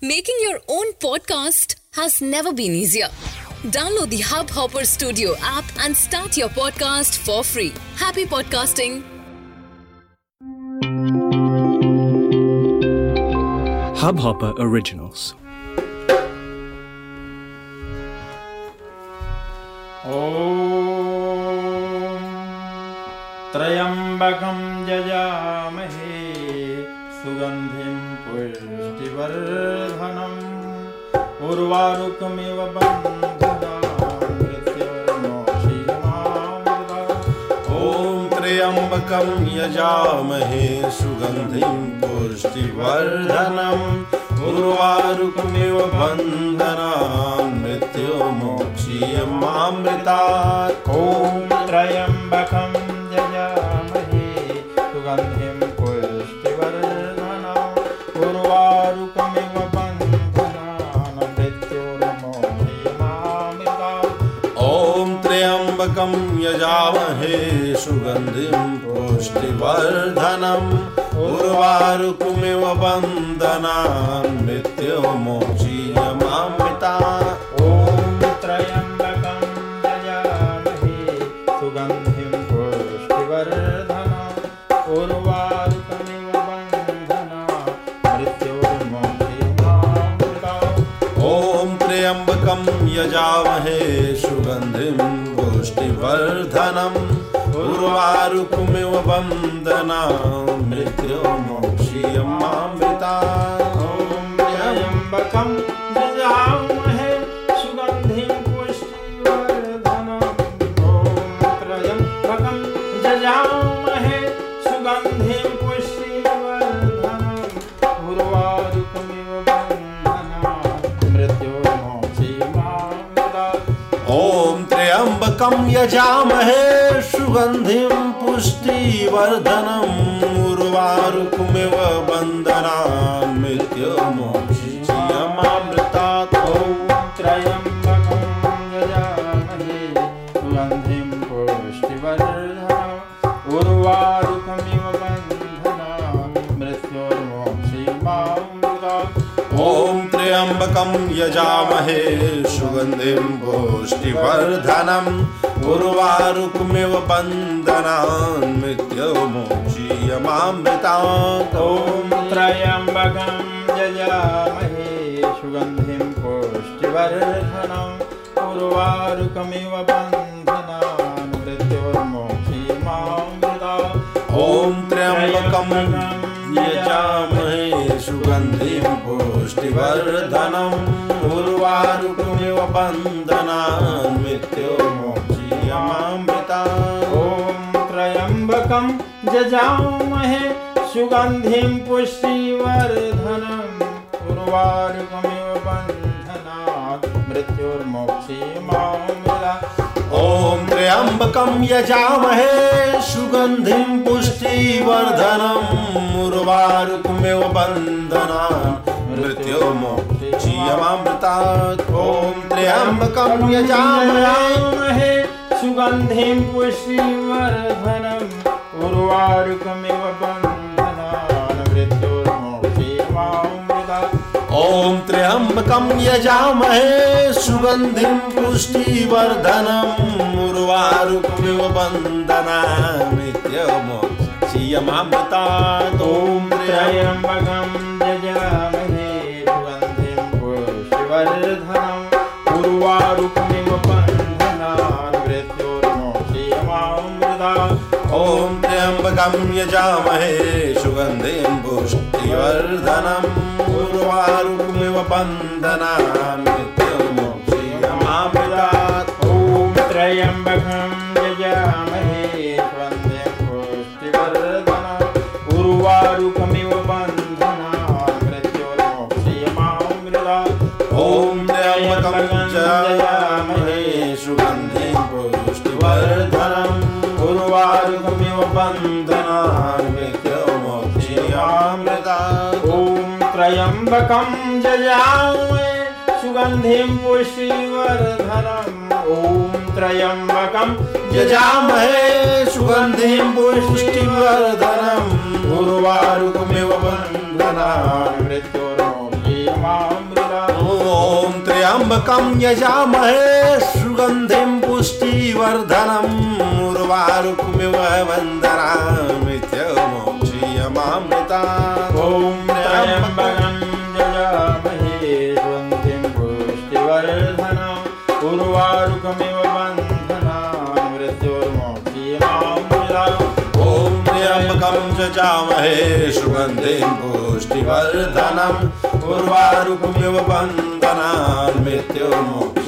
Making your own podcast has never been easier. Download the Hubhopper Studio app and start your podcast for free. Happy podcasting! Hubhopper Originals. ॐ त्र्यम्बकं जजामहे सुगन्धिं पुष्टिवर्धनम् उर्वारुकमिव ॐ त्र्यम्बकं यजामहे सुगन्धिं पुष्टिवर्धनम् उर्वारुकमिव बन्धनान् मृत्युमोक्षीयमामृतात् ॐ त्र्यम्बकं जजामहे सुगन्धिं पुष्टिवर्धनम् त्र्यम्बकं यजामहे सुगन्धिं पुष्टिवर्धनम् उर्वारुकमिव बन्धनान् मृत्युमोक्षीयमामृतात् ॐ त्र्यम्बकं जजामहे सुगन्धिं पुष्टिवर्धनम् उर्वारुकमिव बन्धना मृत्योर्मोक्षीयमामृतात् ॐ त्र्यम्बकं यजामहे सुगन्धिं पुष्टिवर्धनम् उर्वारुकमिव बन्धना मृत्युमोक्षीयमामृता ॐ त्र्यम्बकं त्र्यम्बकं यजामहे सुगन्धिं पुष्टिवर्धनम् उर्वारुकमिव बन्धना यजामहे सुगन्धिं पुष्टिवर्धनम् उर्वारुकमिव त्र्यम्बकं यजामहे सुगन्धिं पुष्टिवर्धनम् उर्वारुकमिव बन्धनान् मृत्युमोक्षीयमामृतात् ॐ त्र्यम्बकं यजामहे सुगन्धिं पुष्टिवर्धनम् उर्वारुकमिव बन्धनान् मृत्योर्मोक्षीयमामृतात् ॐ त्र्यम्बकं यजामहे सुगन्धिं पुष्टिवर्धनम् उर्वारुकमिव बन्धनान् मृत्युमोक्षीयमामृतात् त्र्यम्बकं जजामहे सुगन्धिं पुष्टिवर्धनम् उर्वारुकमिव बन्धनात् मृत्योर्मोक्षीयमामृतात् ॐ त्र्यम्बकं यजामहे सुगन्धिं पुष्टिवर्धनम् उर्वारुकमिव बन्धनान् मृत्युमोक्षीयमामृतात् ॐ त्र्यम्बकं यजामहे सुगन्धिं पुष्टिवर्धनम् उर्वारुकमिव ॐ त्र्यम्बकं यजामहे सुगन्धिं पुष्टिवर्धनम् उर्वारुकमिव बन्धनान् मृत्युमोक्षीयमामृतात् ॐ त्र्यम्बकं यजामहे सुन्दयुशक्तिवर्धनं उर्वारुमिव बन्दनान् नित्यं मामिलात्रयम् मृत्युमोक्षीयामृतात् ॐ त्र्यम्बकं जजामहे सुगन्धिं पुष्टिवर्धनम् ॐ त्र्यम्बकं यजामहे सुगन्धिं पुष्टिवर्धनम् उर्वारुकमिव बन्धनान् मृत्योर्मोक्षीयमामृतात् क्षीयमामृता ॐ त्र्यम्बकं यजामहे सुगन्धिं पुष्टिवर्धनम् उर्वारुकमिव वन्दनामित्यमोक्षीयमामृता ॐ त्र्यम्बकं जयामहे स्वन्तिं पुष्टिवर्धनम् उर्वारुकमिव बन्धनान् मृत्योर्मोक्षीयमामृता ॐ त्र्यम्बकं यजामहे सुगन्धिं पुष्टिवर्धनम् उर्वारुकमिव वन्दनान् मृत्युर्मोक्षीयमामृता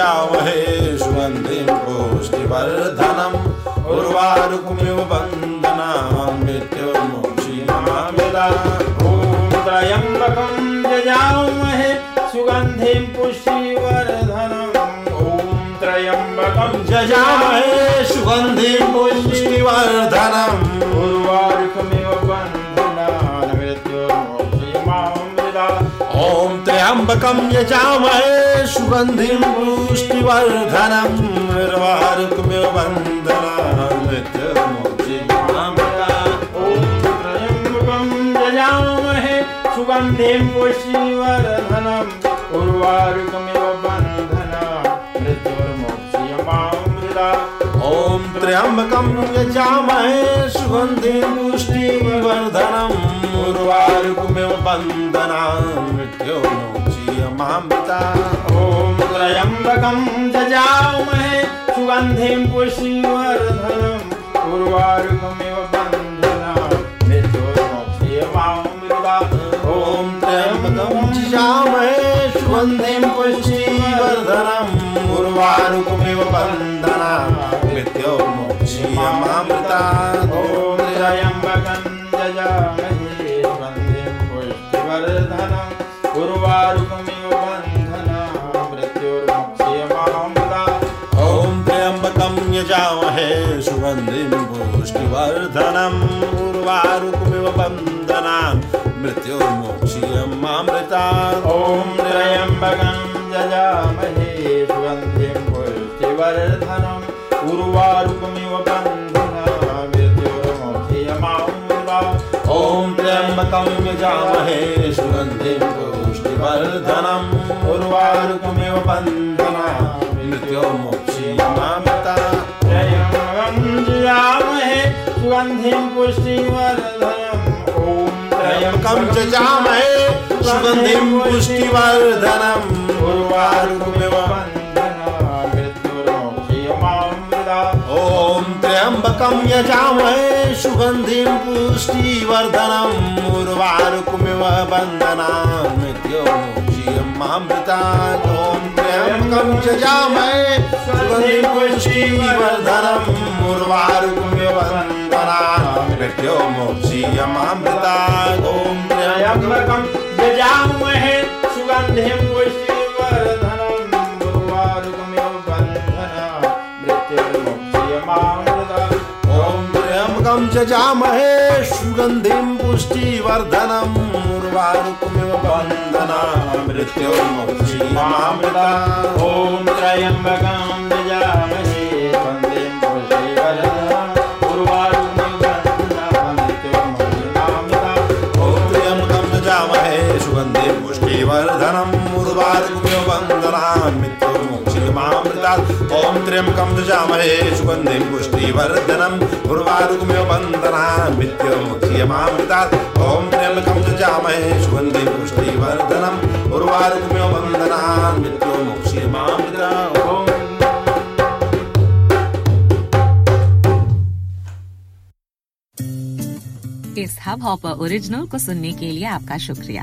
सुगन्धिं पुष्टिवर्धनम् उर्वारुकमिव वन्दनान् मृत्युर्मोक्षीयमामृता ॐ त्र्यम्बकं जजामहे सुगन्धिं पुष्टिवर्धनम् ॐ त्र्यम्बकं जजामहे सुगन्धिं पुष्टिवर्धनम् उर्वारुकमिव बन्धनान् मृत्योर्मोक्षीयमामृता ॐ त्र्यम्बकं यजामहे सुगन्धिं त्र्यम्बकं जजामहे सुगन्धिं पुष्टिवर्धनम् उर्वारुकमिव बन्धनान् मृत्योर्मोक्षीयमामृता ॐ त्र्यम्बकं यजामहे, सुगन्धिं पुष्टिवर्धनम् उर्वारुकमिव वन्दनान् मृता ॐ त्रयम्बकं जजामहे शुन्धे पुशिवर्धनं गुर्वारुपमिव वन्दनं ॐ महे शुन्धिं पुशीवर्धनं गुर्वारुपमिव वन्दना कृत्य मोक्षीय मामृता पुष्टिवर्धनम् उर्वारुकमिव वन्दनान्। मृत्युर्मोक्षीयमामृता। ॐ त्र्यम्बकं जजामहे सुगन्धिं पुष्टिवर्धनम् उर्वारुकमिव बन्धनान् मृत्योर्मोक्षीयमामृता। ॐ त्र्यम्बकं यजामहे सुगन्धिं पुष्टिवर्धनम् उर्वारुकमिव वन्दनान्। मृत्युर्मोक्षीयमामृता। जजामहे सुगन्धिं पुष्टिवर्धनम् ॐ त्र्यम्बकं जजामहे सुगन्धिं पुष्टिवर्धनम् उर्वारुकमिव बन्धनान् मृत्योर्मोक्षीयमामृता ॐ त्र्यम्बकं यजामहे सुगन्धिं पुष्टिवर्धनम् उर्वारुकमिव वन्दनान् मृत्युर्मोक्षीयमामृता त्र्यम्बकं जजामहे सुगन्धिं पुष्टिवर्धनम् उर्वारुकमिव बन्धनान् मृत्योर्मोक्षीयमामृता ॐ त्र्यम्बकं जजामहे सुगन्धिं पुष्टिवर्धनम् उर्वारुकमिव वन्दना मृत्युर्मोक्षीयमामृता ॐ त्र्यम्बकं बन्धनान् मृत्योर्मोक्षीयमामृता ॐ पुष्टिवर्धनम् उर्वारुकमिव वन्दना मृत्युर्मोक्षीयमामृता ॐ त्र्यम्बकं जजामहे सुगन्धिं पुष्टिवर्धनम् उर्वारुकमिव वन्दना मृत्युर्मोक्षीयमामृता ॐ त्र्यम्बकं जजामहे सुगन्धिं पुष्टिवर्धनम् उर्वारुकमिव वन्दना मृत्युर्मोक्षीयमामृता ॐ इस हब हॉपर ओरिजिनल को सुनने के लिए आपका शुक्रिया।